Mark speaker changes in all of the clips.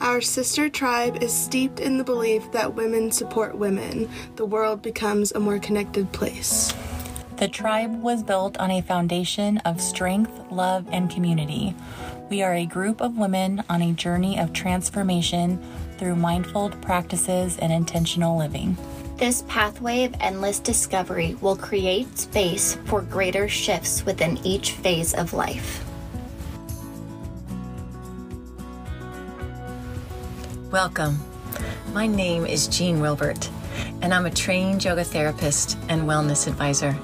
Speaker 1: Our sister tribe is steeped in the belief that women support women. The world becomes a more connected place.
Speaker 2: The tribe was built on a foundation of strength, love, and community. We are a group of women on a journey of transformation through mindful practices and intentional living.
Speaker 3: This pathway of endless discovery will create space for greater shifts within each phase of life.
Speaker 4: Welcome. My name is Jean Wilbert, and I'm a trained yoga therapist and wellness advisor.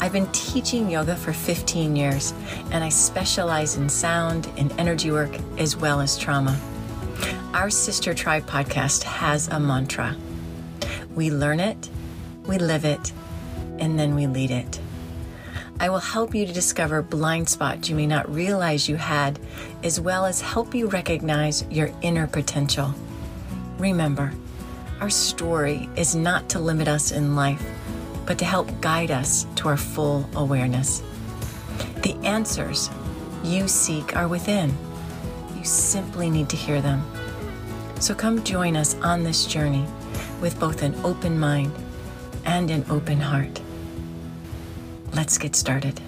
Speaker 4: I've been teaching yoga for 15 years, and I specialize in sound and energy work as well as trauma. Our Sister Tribe podcast has a mantra we learn it, we live it, and then we lead it. I will help you to discover blind spots you may not realize you had, as well as help you recognize your inner potential. Remember, our story is not to limit us in life, but to help guide us to our full awareness. The answers you seek are within. You simply need to hear them. So come join us on this journey with both an open mind and an open heart. Let's get started.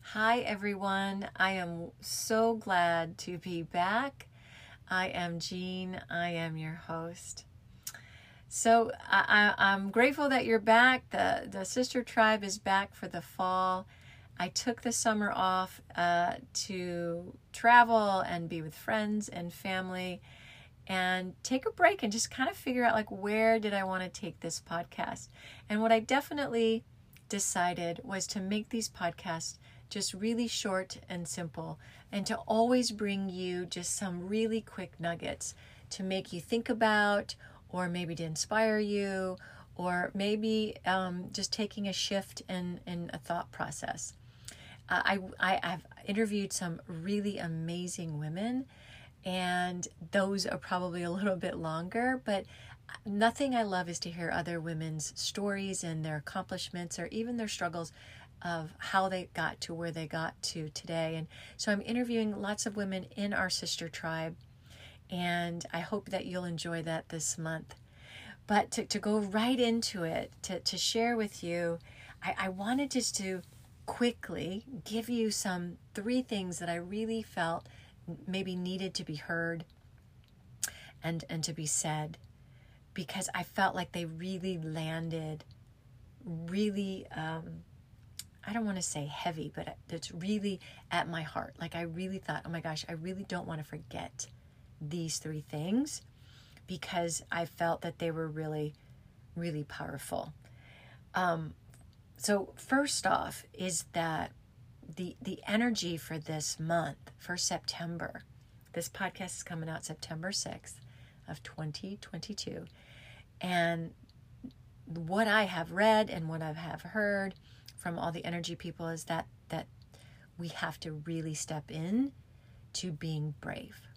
Speaker 4: Hi, everyone. I am so glad to be back. I am Jean. I am your host. So I, am grateful that you're back. The, the sister tribe is back for the fall. I took the summer off uh, to travel and be with friends and family and take a break and just kind of figure out like where did I want to take this podcast. And what I definitely decided was to make these podcasts just really short and simple and to always bring you just some really quick nuggets to make you think about or maybe to inspire you or maybe um, just taking a shift in, in a thought process. I, I, I've interviewed some really amazing women, and those are probably a little bit longer, but nothing I love is to hear other women's stories and their accomplishments or even their struggles of how they got to where they got to today. And so I'm interviewing lots of women in our sister tribe, and I hope that you'll enjoy that this month. But to, to go right into it, to, to share with you, I, I wanted just to quickly give you some three things that I really felt maybe needed to be heard and and to be said because I felt like they really landed really um, I don't want to say heavy, but it's really at my heart. Like I really thought, oh my gosh, I really don't want to forget these three things because I felt that they were really, really powerful. Um, so first off is that the the energy for this month for September. This podcast is coming out September 6th of 2022 and what I have read and what I have heard from all the energy people is that that we have to really step in to being brave.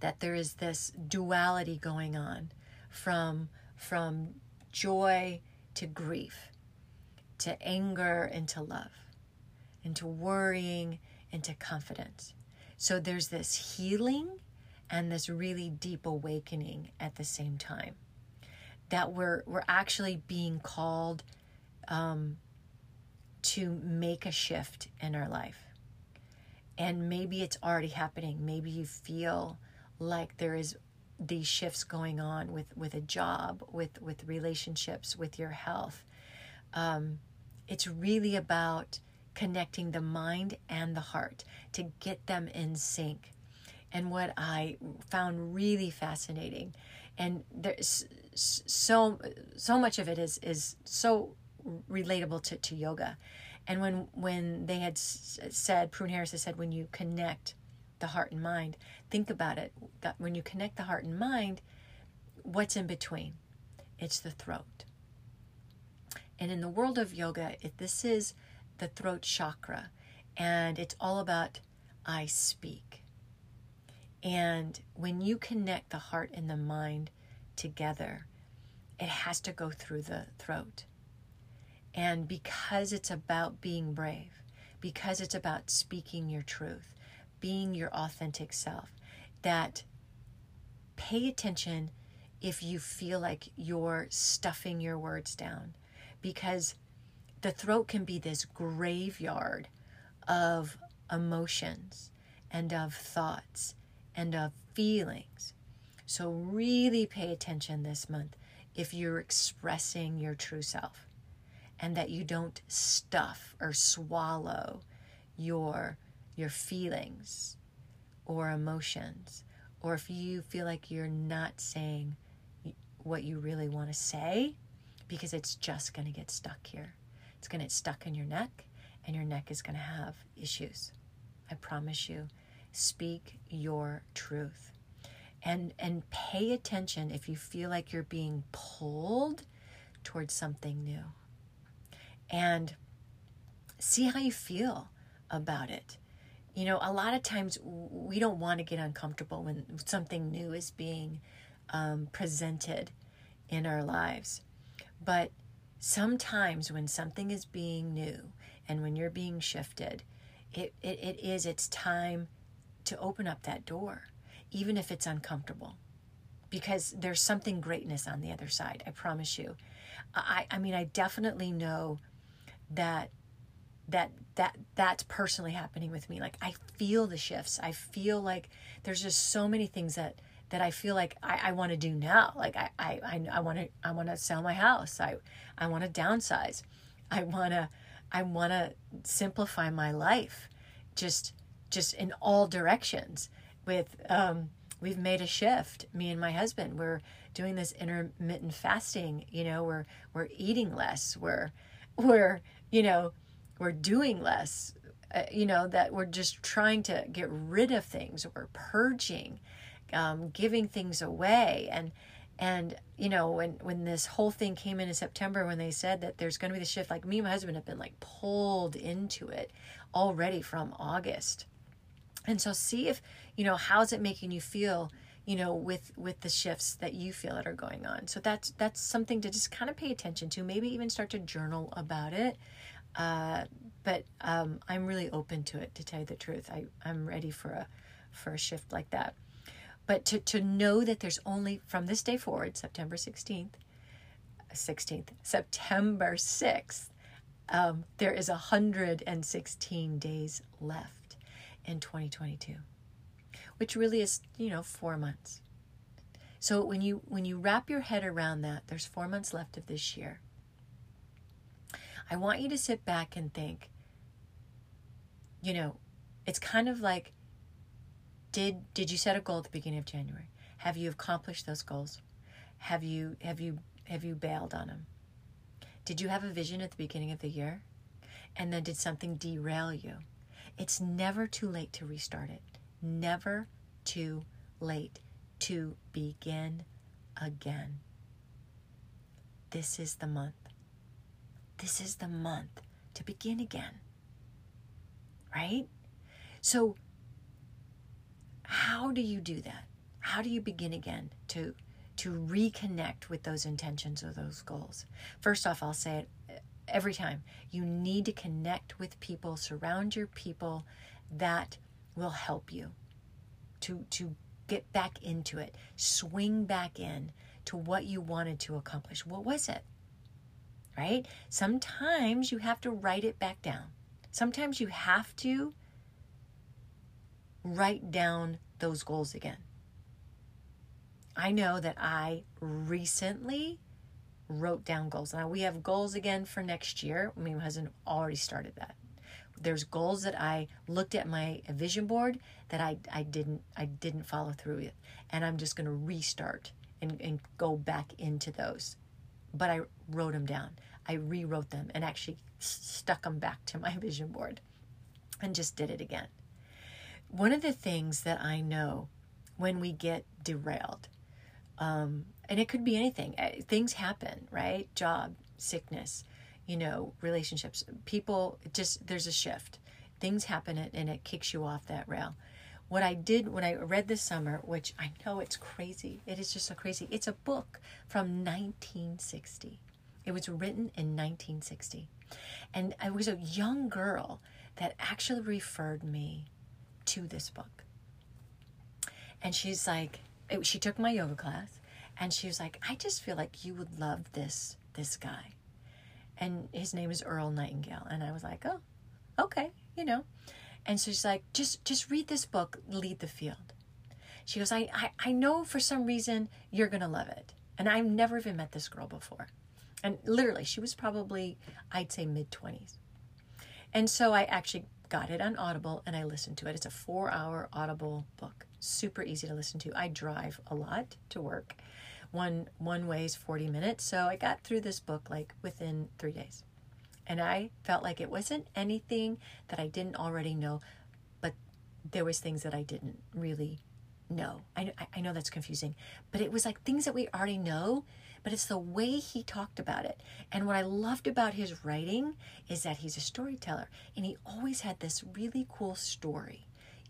Speaker 4: That there is this duality going on from from joy to grief to anger into love, into worrying, into confidence. So there's this healing and this really deep awakening at the same time. That we're we're actually being called um, to make a shift in our life. And maybe it's already happening. Maybe you feel like there is these shifts going on with with a job, with with relationships, with your health. Um, it's really about connecting the mind and the heart to get them in sync. And what I found really fascinating, and there's so so much of it is is so relatable to, to yoga. And when when they had said, Prune Harris has said, when you connect the heart and mind, think about it. That when you connect the heart and mind, what's in between? It's the throat. And in the world of yoga, it, this is the throat chakra, and it's all about I speak. And when you connect the heart and the mind together, it has to go through the throat. And because it's about being brave, because it's about speaking your truth, being your authentic self, that pay attention if you feel like you're stuffing your words down because the throat can be this graveyard of emotions and of thoughts and of feelings. So, really pay attention this month if you're expressing your true self and that you don't stuff or swallow your your feelings or emotions or if you feel like you're not saying what you really want to say because it's just going to get stuck here. It's going to get stuck in your neck and your neck is going to have issues. I promise you. Speak your truth. And and pay attention if you feel like you're being pulled towards something new. And see how you feel about it. You know, a lot of times we don't want to get uncomfortable when something new is being um, presented in our lives. But sometimes when something is being new and when you're being shifted, it, it, it is, it's time to open up that door, even if it's uncomfortable. Because there's something greatness on the other side, I promise you. I, I mean, I definitely know that that that that's personally happening with me like i feel the shifts i feel like there's just so many things that that i feel like i, I want to do now. Like i i i want to i want to sell my house. I i want to downsize. I want to i want to simplify my life just just in all directions. With um we've made a shift me and my husband. We're doing this intermittent fasting you know we're we're eating less. We're we're you know we're doing less. Uh, you know that we're just trying to get rid of things. We're purging um, giving things away and and you know when when this whole thing came in in september when they said that there's going to be the shift like me and my husband have been like pulled into it already from august and so see if you know how's it making you feel you know with with the shifts that you feel that are going on so that's that's something to just kind of pay attention to maybe even start to journal about it uh, but um, I'm really open to it. To tell you the truth, I I'm ready for a for a shift like that. But to to know that there's only from this day forward, September 16th, 16th, September 6th, um, there is 116 days left in 2022, which really is you know four months. So when you when you wrap your head around that, there's four months left of this year I want you to sit back and think, you know, it's kind of like did did you set a goal at the beginning of January? Have you accomplished those goals? Have you have you have you bailed on them? Did you have a vision at the beginning of the year? And then did something derail you? It's never too late to restart it. Never too late to begin again. This is the month. This is the month to begin again. Right? So, how do you do that? How do you begin again to to reconnect with those intentions or those goals? First off, I'll say it uh, every time. You need to connect with people, surround your people that will help you to to get back into it, swing back in to what you wanted to accomplish. What was it? right? Sometimes you have to write it back down. Sometimes you have to write down those goals again. I know that I recently wrote down goals. Now we have goals again for next year. Me and my husband already started that. There's goals that I looked at my vision board that I, I didn't I didn't follow through with. And I'm just gonna restart and, and go back into those. But I wrote them down. I rewrote them and actually stuck them back to my vision board and just did it again. One of the things that I know when we get derailed, um, and it could be anything, eh, things happen, right? Job, sickness, you know, relationships, people, just there's a shift. Things happen and it kicks you off that rail. what I did when I read this summer, which I know it's crazy, it is just so crazy. It's a book from 1960. It was written in 1960. And I was a young girl that actually referred me to this book. And she's like, it, she took my yoga class and she was like, I just feel like you would love this this guy. And his name is Earl Nightingale. And I was like, oh, okay, you know. And so she's like, just just read this book, Lead the Field. She goes, I, I, I know for some reason you're gonna love it. And I've never even met this girl before. And literally, she was probably, I'd say, mid 20s. And so I actually got it on Audible and I listened to it. It's a four hour Audible book, super easy to listen to. I drive a lot to work. One one way is 40 minutes. So I got through this book like within three days. And I felt like it wasn't anything that I didn't already know, but there was things that I didn't really know. I, I know that's confusing, but it was like things that we already know, but it's the way he talked about it. And what I loved about his writing is that he's a storyteller and he always had this really cool story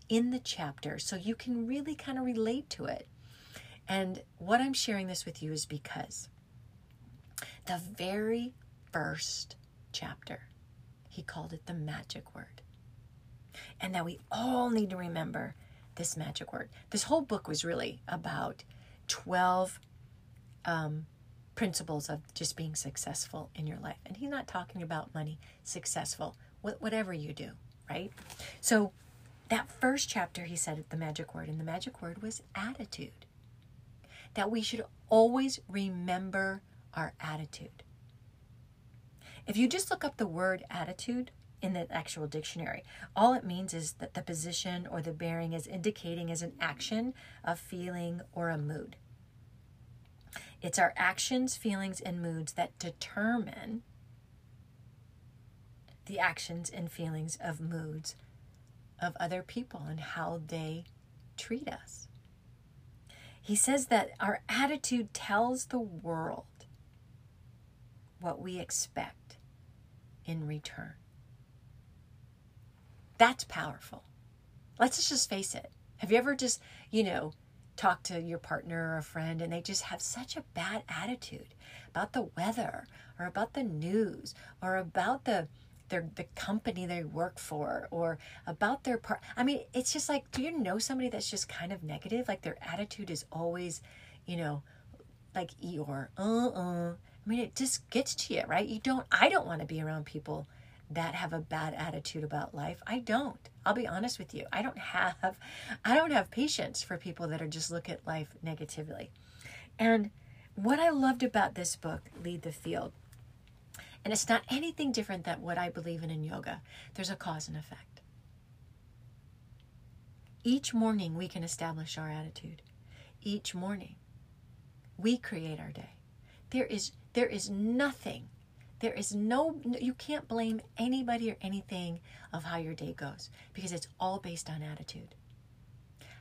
Speaker 4: in the chapter so you can really kind of relate to it. And what I'm sharing this with you is because the very first chapter, he called it the magic word. And that we all need to remember this magic word. This whole book was really about 12 um, principles of just being successful in your life. And he's not talking about money, successful, wh- whatever you do, right? So, that first chapter, he said the magic word, and the magic word was attitude. That we should always remember our attitude. If you just look up the word attitude in the actual dictionary, all it means is that the position or the bearing is indicating as an action, a feeling, or a mood. It's our actions, feelings, and moods that determine the actions and feelings of moods of other people and how they treat us. He says that our attitude tells the world what we expect in return. That's powerful. Let's just face it. Have you ever just, you know, talked to your partner or a friend and they just have such a bad attitude about the weather or about the news or about the their the company they work for or about their part I mean it's just like do you know somebody that's just kind of negative like their attitude is always you know like Eeyore uh-uh I mean, it just gets to you, right? You don't, I don't want to be around people that have a bad attitude about life. I don't. I'll be honest with you. I don't have, I don't have patience for people that are just look at life negatively. And what I loved about this book, Lead the Field, and it's not anything different than what I believe in in yoga. There's a cause and effect. Each morning we can establish our attitude. Each morning we create our day. There is there is nothing, there is no, you can't blame anybody or anything of how your day goes because it's all based on attitude.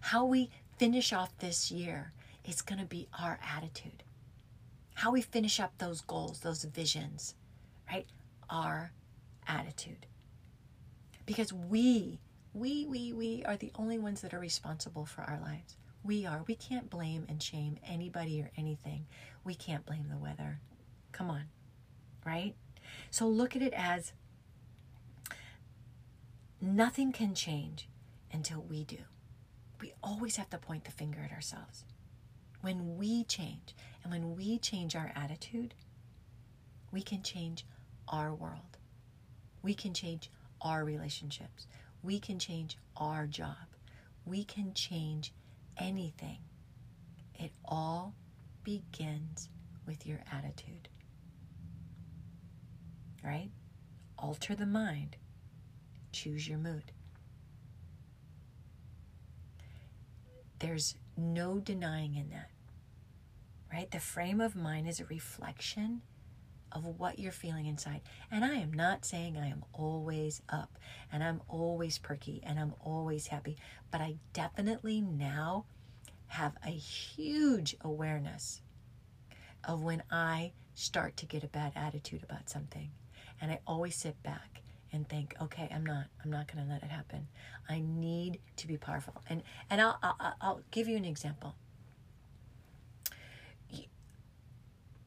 Speaker 4: How we finish off this year is going to be our attitude. How we finish up those goals, those visions, right? Our attitude. Because we, we, we, we are the only ones that are responsible for our lives. We are. We can't blame and shame anybody or anything. We can't blame the weather. Come on, right? So look at it as nothing can change until we do. We always have to point the finger at ourselves. When we change and when we change our attitude, we can change our world. We can change our relationships. We can change our job. We can change anything. It all begins with your attitude right? Alter the mind, choose your mood. There's no denying in that, right? The frame of mind is a reflection of what you're feeling inside. And I am not saying I am always up and I'm always perky and I'm always happy, but I definitely now have a huge awareness of when I start to get a bad attitude about something and I always sit back and think, okay, I'm not, I'm not going to let it happen. I need to be powerful. And and I'll, I'll I'll give you an example.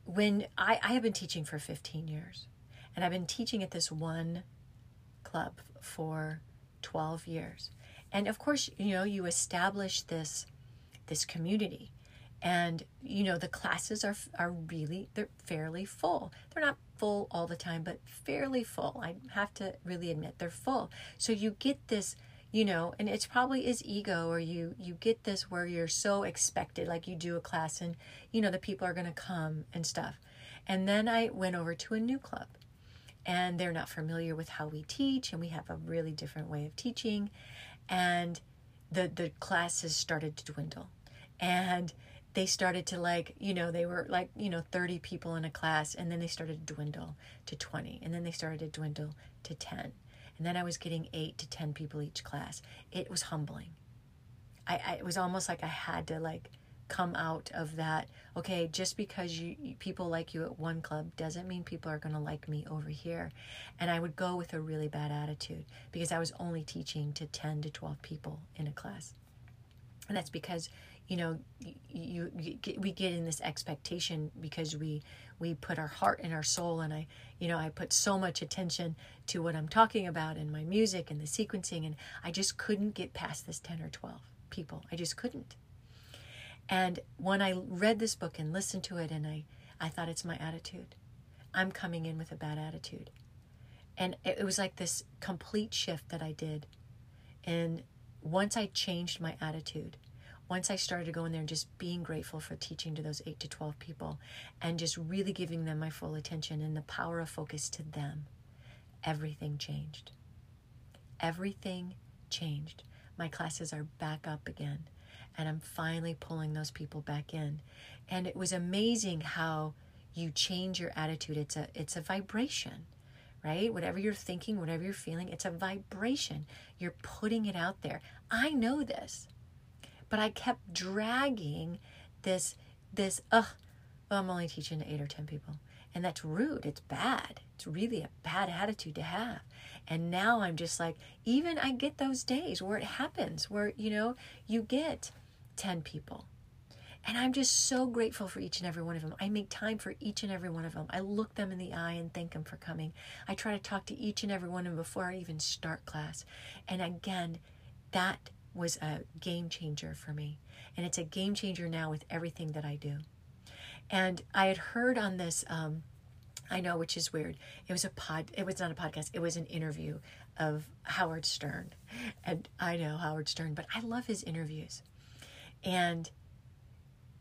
Speaker 4: When I I have been teaching for 15 years, and I've been teaching at this one club for 12 years, and of course, you know, you establish this this community and you know the classes are are really they're fairly full they're not full all the time but fairly full i have to really admit they're full. So you get this you know and it's probably is ego or you you get this where you're so expected like you do a class and you know the people are to come and stuff. And then i went over to a new club and they're not familiar with how we teach and we have a really different way of teaching and the the classes started to dwindle. And they started to like you know they were like you know 30 people in a class and then they started to dwindle to 20 and then they started to dwindle to 10 and then i was getting 8 to 10 people each class. It was humbling. I, I it was almost like i had to like come out of that okay just because you people like you at one club doesn't mean people are going to like me over here. And i would go with a really bad attitude because i was only teaching to 10 to 12 people in a class. And that's because you know you, you we get in this expectation because we we put our heart and our soul and i you know i put so much attention to what i'm talking about and my music and the sequencing and i just couldn't get past this 10 or 12 people. I just couldn't. And when i read this book and listened to it and i i thought it's my attitude. I'm coming in with a bad attitude. And it was like this complete shift that i did. And once i changed my attitude once I started to go in there and just being grateful for teaching to those 8 to 12 people and just really giving them my full attention and the power of focus to them, everything changed. Everything changed. My classes are back up again and I'm finally pulling those people back in. And it was amazing how you change your attitude. It's a it's a vibration right? Whatever you're thinking, whatever you're feeling, it's a vibration. You're putting it out there. I know this but I kept dragging this this ugh oh, I'm only teaching eight or ten people. And that's rude. It's bad. It's really a bad attitude to have. And now I'm just like, even I get those days where it happens, where, you know, you get 10 people. And I'm just so grateful for each and every one of them. I make time for each and every one of them. I look them in the eye and thank them for coming. I try to talk to each and every one of them before I even start class. And again, that was a game changer for me. And it's a game changer now with everything that I do. And I had heard on this, um, I know, which is weird. It was a pod, it was not a podcast, it was an interview of Howard Stern. And I know Howard Stern, but I love his interviews. And,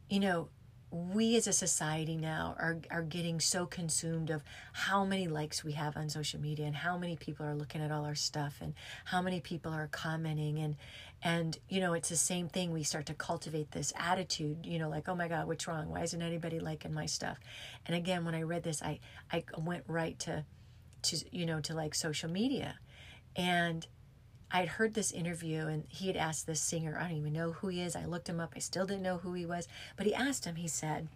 Speaker 4: you know, we as a society now are, are getting so consumed of how many likes we have on social media and how many people are looking at all our stuff and how many people are commenting and and you know it's the same thing we start to cultivate this attitude you know like oh my god what's wrong why isn't anybody liking my stuff and again when i read this i i went right to to you know to like social media and I had heard this interview and he had asked this singer, I don't even know who he is. I looked him up. I still didn't know who he was, but he asked him, he said,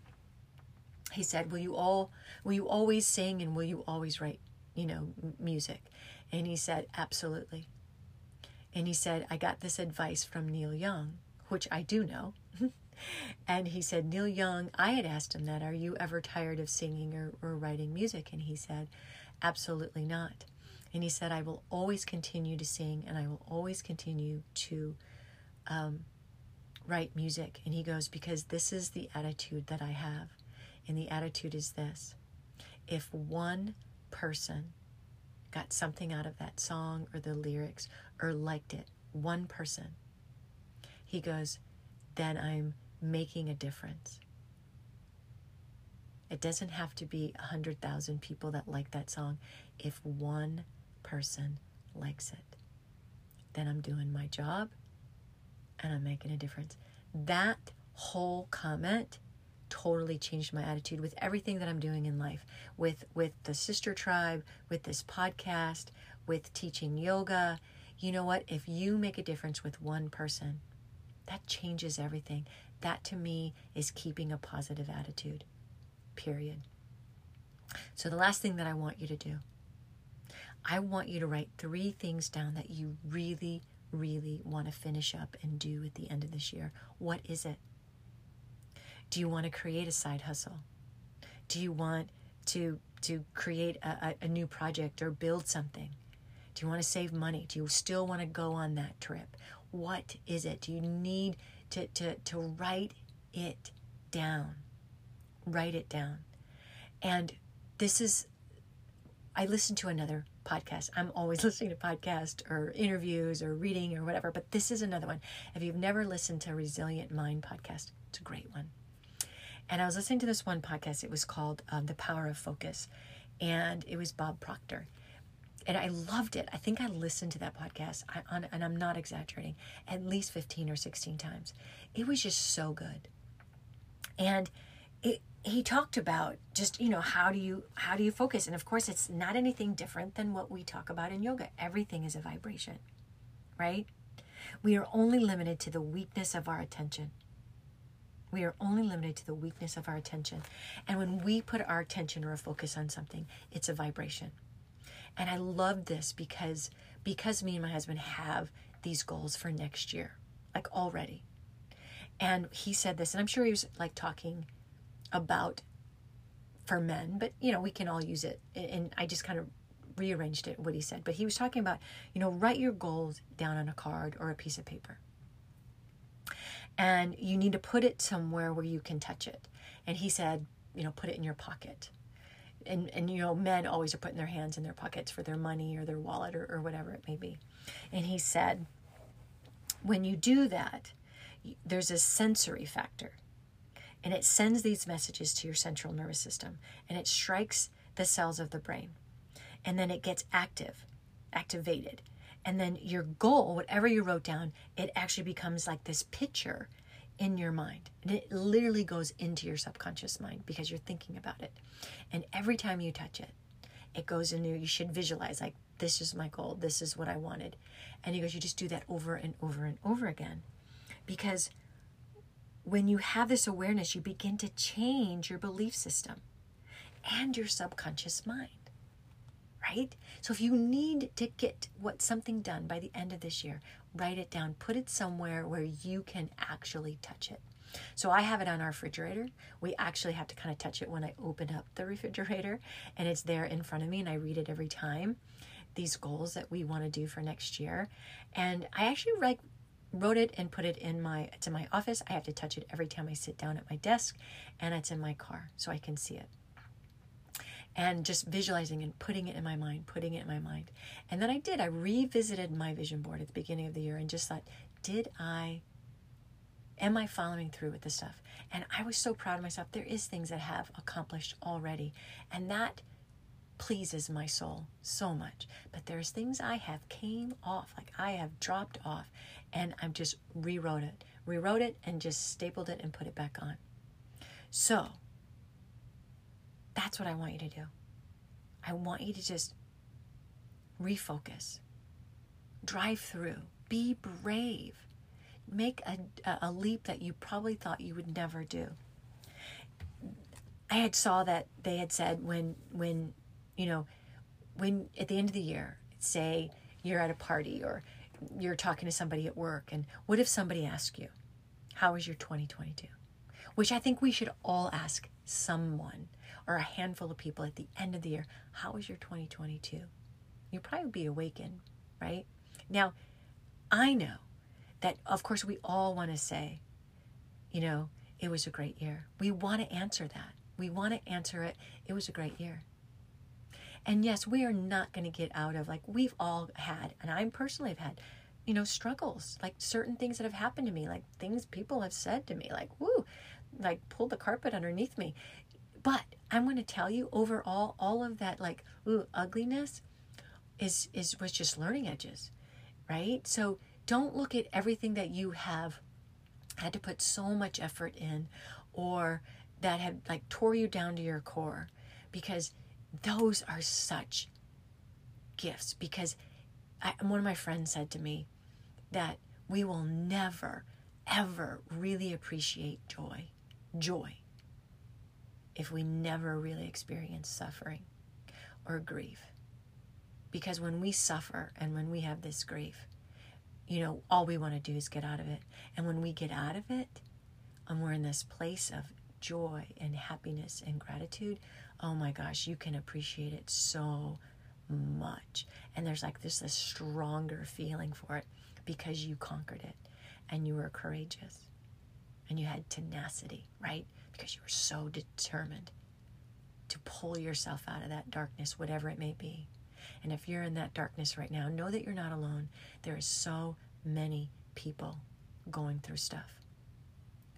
Speaker 4: he said, "Will you all will you always sing and will you always write, you know, music?" And he said, "Absolutely." And he said, "I got this advice from Neil Young, which I do know." and he said, Neil Young, I had asked him that, are you ever tired of singing or, or writing music? And he said, absolutely not. And he said, I will always continue to sing and I will always continue to um, write music. And he goes, Because this is the attitude that I have. And the attitude is this if one person got something out of that song or the lyrics or liked it, one person, he goes, then I'm making a difference. It doesn't have to be a 100,000 people that like that song. If one person likes it, then I'm doing my job and I'm making a difference. That whole comment totally changed my attitude with everything that I'm doing in life with with the sister tribe with this podcast with teaching yoga you know what if you make a difference with one person that changes everything that to me is keeping a positive attitude period so the last thing that I want you to do I want you to write three things down that you really, really want to finish up and do at the end of this year. What is it? Do you want to create a side hustle? Do you want to to create a, a, new project or build something? Do you want to save money? Do you still want to go on that trip? What is it? Do you need to, to, to write it down? Write it down. And this is, I listened to another podcast. I'm always listening to podcasts or interviews or reading or whatever, but this is another one. If you've never listened to Resilient Mind podcast, it's a great one. And I was listening to this one podcast. It was called um, The Power of Focus, and it was Bob Proctor. And I loved it. I think I listened to that podcast, I, on, and I'm not exaggerating, at least 15 or 16 times. It was just so good. And it, he talked about just you know how do you how do you focus and of course it's not anything different than what we talk about in yoga everything is a vibration right we are only limited to the weakness of our attention we are only limited to the weakness of our attention. And when we put our attention or focus on something, it's a vibration. And I love this because because me and my husband have these goals for next year, like already. And he said this, and I'm sure he was like talking about for men, but you know, we can all use it. And I just kind of rearranged it what he said. But he was talking about, you know, write your goals down on a card or a piece of paper and you need to put it somewhere where you can touch it. And he said, you know, put it in your pocket. And, and you know, men always are putting their hands in their pockets for their money or their wallet or, or whatever it may be. And he said, when you do that, there's a sensory factor. And it sends these messages to your central nervous system and it strikes the cells of the brain. And then it gets active, activated and then your goal, whatever you wrote down, it actually becomes like this picture in your mind. And it literally goes into your subconscious mind because you're thinking about it. And every time you touch it, it goes into you should visualize like this is my goal, this is what I wanted. And he goes, you just do that over and over and over again. Because when you have this awareness, you begin to change your belief system and your subconscious mind right? So if you need to get what something done by the end of this year, write it down, put it somewhere where you can actually touch it. So I have it on our refrigerator. We actually have to kind of touch it when I open up the refrigerator and it's there in front of me and I read it every time. These goals that we want to do for next year. And I actually like wrote it and put it in my to my office. I have to touch it every time I sit down at my desk and it's in my car so I can see it and just visualizing and putting it in my mind, putting it in my mind. And then I did. I revisited my vision board at the beginning of the year and just thought, did I, am I following through with this stuff? And I was so proud of myself. There is things that I have accomplished already. And that pleases my soul so much. But there's things I have came off, like I have dropped off and I've just rewrote it, rewrote it and just stapled it and put it back on. So that's what I want you to do. I want you to just refocus, drive through, be brave, make a, a leap that you probably thought you would never do. I had saw that they had said when when you know when at the end of the year, say you're at a party or you're talking to somebody at work, and what if somebody asks you, "How was your 2022?" Which I think we should all ask someone or a handful of people at the end of the year, how was your 2022? You'll probably be awakened, right? Now, I know that, of course, we all want to say, you know, it was a great year. We want to answer that. We want to answer it, it was a great year. And yes, we are not going to get out of, like, we've all had, and I personally have had, you know, struggles, like certain things that have happened to me, like things people have said to me, like, woo, like pull the carpet underneath me. But I'm going to tell you overall, all of that like ooh, ugliness is is was just learning edges, right? So don't look at everything that you have had to put so much effort in or that had like tore you down to your core because those are such gifts because I, one of my friends said to me that we will never ever really appreciate joy joy if we never really experience suffering or grief. Because when we suffer and when we have this grief, you know, all we want to do is get out of it. And when we get out of it, and we're in this place of joy and happiness and gratitude, oh my gosh, you can appreciate it so much. And there's like this a stronger feeling for it because you conquered it and you were courageous and you had tenacity, right? Because you were so determined to pull yourself out of that darkness, whatever it may be. And if you're in that darkness right now, know that you're not alone. There is so many people going through stuff.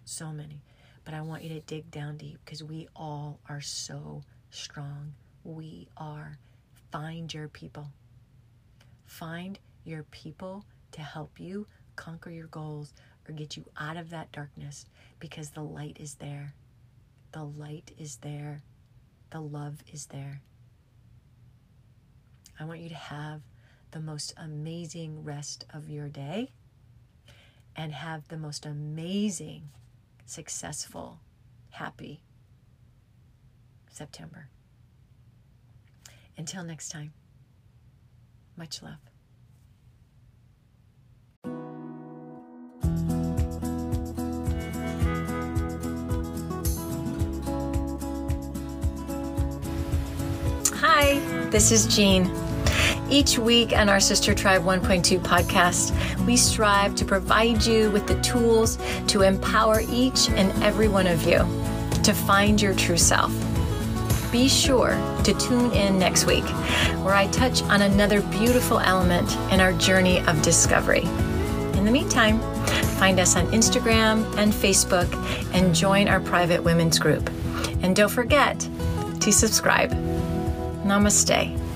Speaker 4: So many. But I want you to dig down deep because we all are so strong. We are. Find your people. Find your people to help you conquer your goals or get you out of that darkness because the light is there. The light is there. The love is there. I want you to have the most amazing rest of your day and have the most amazing, successful, happy September. Until next time, much love. This is Jean. Each week on our Sister Tribe 1.2 podcast, we strive to provide you with the tools to empower each and every one of you to find your true self. Be sure to tune in next week, where I touch on another beautiful element in our journey of discovery. In the meantime, find us on Instagram and Facebook and join our private women's group. And don't forget to subscribe. Namaste.